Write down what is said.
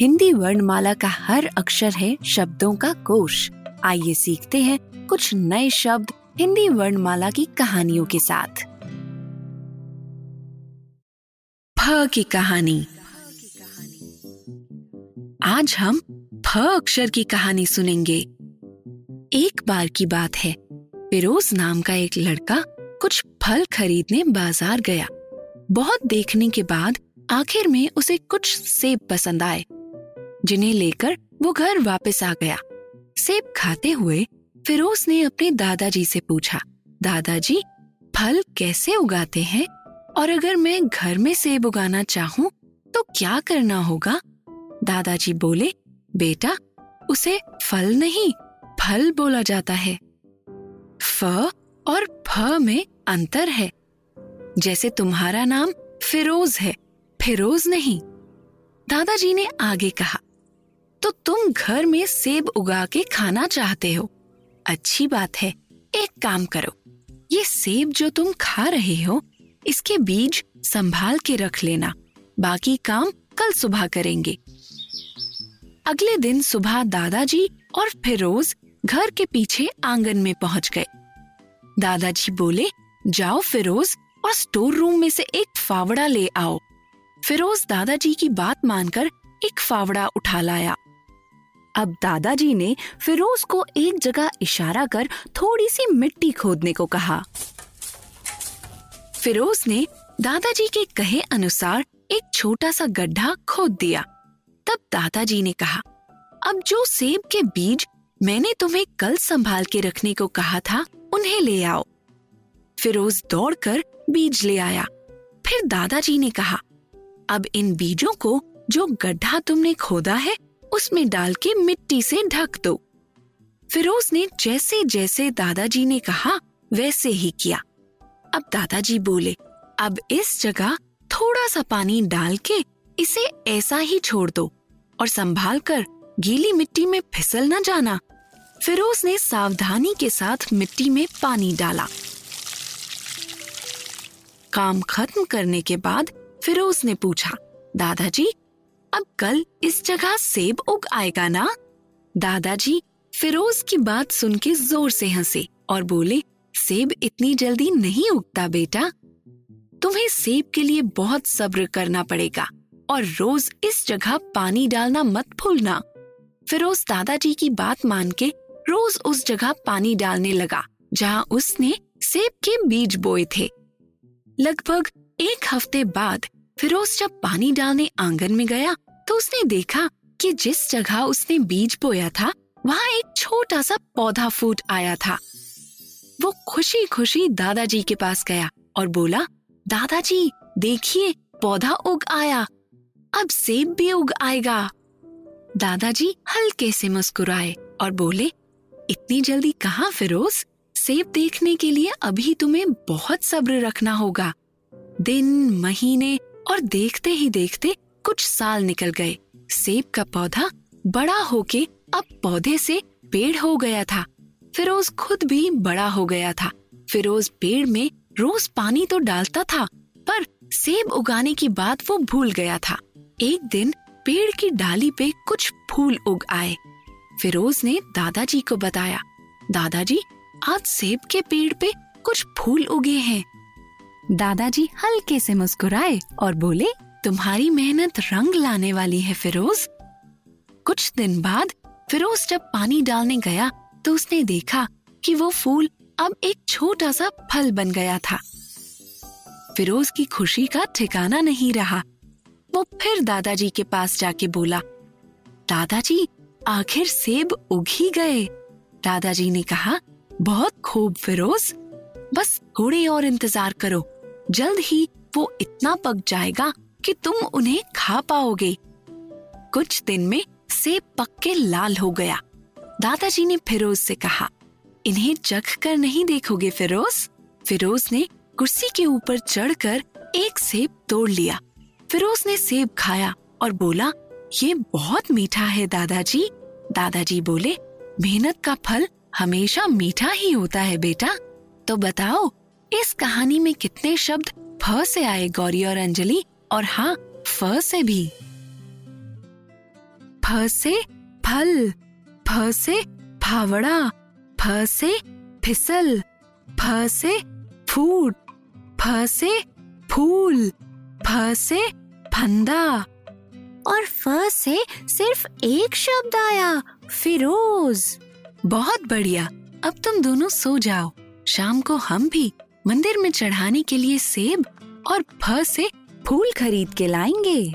हिंदी वर्णमाला का हर अक्षर है शब्दों का कोश। आइए सीखते हैं कुछ नए शब्द हिंदी वर्णमाला की कहानियों के साथ। फ की कहानी। आज हम फ अक्षर की कहानी सुनेंगे। एक बार की बात है, फिरोज नाम का एक लड़का कुछ फल खरीदने बाज़ार गया। बहुत देखने के बाद आखिर में उसे कुछ सेब पसंद आए, जिन्हें लेकर वो घर वापस आ गया। सेब खाते हुए फिरोज ने अपने दादाजी से पूछा, दादाजी, फल कैसे उगाते हैं? और अगर मैं घर में सेब उगाना चाहूँ तो क्या करना होगा? दादाजी बोले, बेटा, उसे फल नहीं, फल बोला जाता है। फ और फ में अंतर है। जैसे तुम्हारा नाम फिरोज है, फिरोज नहीं। दादाजी ने आगे कहा तो तुम घर में सेब उगा के खाना चाहते हो? अच्छी बात है, एक काम करो। ये सेब जो तुम खा रहे हो, इसके बीज संभाल के रख लेना, बाकी काम कल सुबह करेंगे। अगले दिन सुबह दादाजी और फिरोज घर के पीछे आँगन में पहुँच गए। दादाजी बोले जाओ फिरोज और स्टोर रूम में से एक फावड़ा ले आओ। फिरोज दादाजी की बात मानकर एक फावड़ा उठा लाया। अब दादाजी ने फिरोज को एक जगह इशारा कर थोड़ी सी मिट्टी खोदने को कहा। फिरोज ने दादाजी के कहे अनुसार एक छोटा सा गड्ढा खोद दिया। तब दादाजी ने कहा, अब जो सेब के बीज मैंने तुम्हें कल संभाल के रखने को कहा था, उन्हें ले आओ। फिरोज दौड़कर बीज ले आया। फिर दादाजी ने कहा, अब इन बीजों को जो गड्ढा तुमने खोदा है, उसमें डाल के मिट्टी से ढक दो। फिरोज ने जैसे जैसे दादाजी ने कहा, वैसे ही किया। अब दादाजी बोले, अब इस जगह थोड़ा सा पानी डाल के इसे ऐसा ही छोड़ दो और संभाल कर गीली मिट्टी में फिसल न जाना। फिरोज ने सावधानी के साथ मिट्टी में पानी डाला। काम खत्म करने के बाद फिरोज ने पूछा, दादाजी, अब कल इस जगह सेब उग आएगा ना? दादाजी फिरोज की बात सुन के ज़ोर से हंसे और बोले, सेब इतनी जल्दी नहीं उगता बेटा। तुम्हें सेब के लिए बहुत सब्र करना पड़ेगा और रोज इस जगह पानी डालना मत भूलना। फिरोज दादाजी की बात मान के रोज उस जगह पानी डालने लगा, जहाँ उसने सेब के बीज बोए थे। लगभग एक हफ़्ते बाद फिरोज जब पानी डालने आँगन में गया तो उसने देखा कि जिस जगह उसने बीज बोया था, वहाँ एक छोटा सा पौधा फूट आया था। वो खुशी खुशी दादाजी के पास गया और बोला, दादाजी, देखिए, पौधा उग आया। अब सेब भी उग आएगा। दादाजी हल्के से मुस्कुराए और बोले, इतनी जल्दी कहाँ फिरोज? सेब देखने के लिए अभी तुम्हें बहुत सब्र रखना होगा। दिन, महीने और देखते ही देखते कुछ साल निकल गए। सेब का पौधा बड़ा होके अब पौधे से पेड़ हो गया था। फिरोज खुद भी बड़ा हो गया था। फिरोज पेड़ में रोज पानी तो डालता था, पर सेब उगाने की बात वो भूल गया था। एक दिन पेड़ की डाली पे कुछ फूल उग आए। फिरोज ने दादाजी को बताया, दादाजी आज सेब के पेड़ पे कुछ फूल उगे हैं। दादाजी हल्के से मुस्कुराए और बोले, तुम्हारी मेहनत रंग लाने वाली है, फिरोज। कुछ दिन बाद फिरोज जब पानी डालने गया तो उसने देखा कि वो फूल अब एक छोटा सा फल बन गया था। फिरोज की खुशी का ठिकाना नहीं रहा। वो फिर दादाजी के पास जाके बोला, दादाजी, आखिर सेब उग ही गए। दादाजी ने कहा बहुत खूब फिरोज। बस थोड़े और इंतज़ार करो। जल्द ही वो इतना पक जाएगा कि तुम उन्हें खा पाओगे। कुछ दिन में सेब पक के लाल हो गया। दादाजी ने फिरोज से कहा, इन्हें चख कर नहीं देखोगे फिरोज? फिरोज ने कुर्सी के ऊपर चढ़कर एक सेब तोड़ लिया। फिरोज ने सेब खाया और बोला, ये बहुत मीठा है दादाजी। दादाजी बोले, मेहनत का फल हमेशा मीठा ही होता है, बेटा। तो बताओ, इस कहानी में कितने शब्द फ से आए, गौरी और अंजलि? और हाँ फ से भी। फ से फल, फ से फावड़ा, फ से फिसल, फ से फूट फ से फूल, फ से फंदा। और फ से सिर्फ़ एक शब्द आया, फिरोज। बहुत बढ़िया। अब तुम दोनों सो जाओ। शाम को हम भी मंदिर में चढ़ाने के लिए सेब और फ से फूल खरीद के लाएँगे।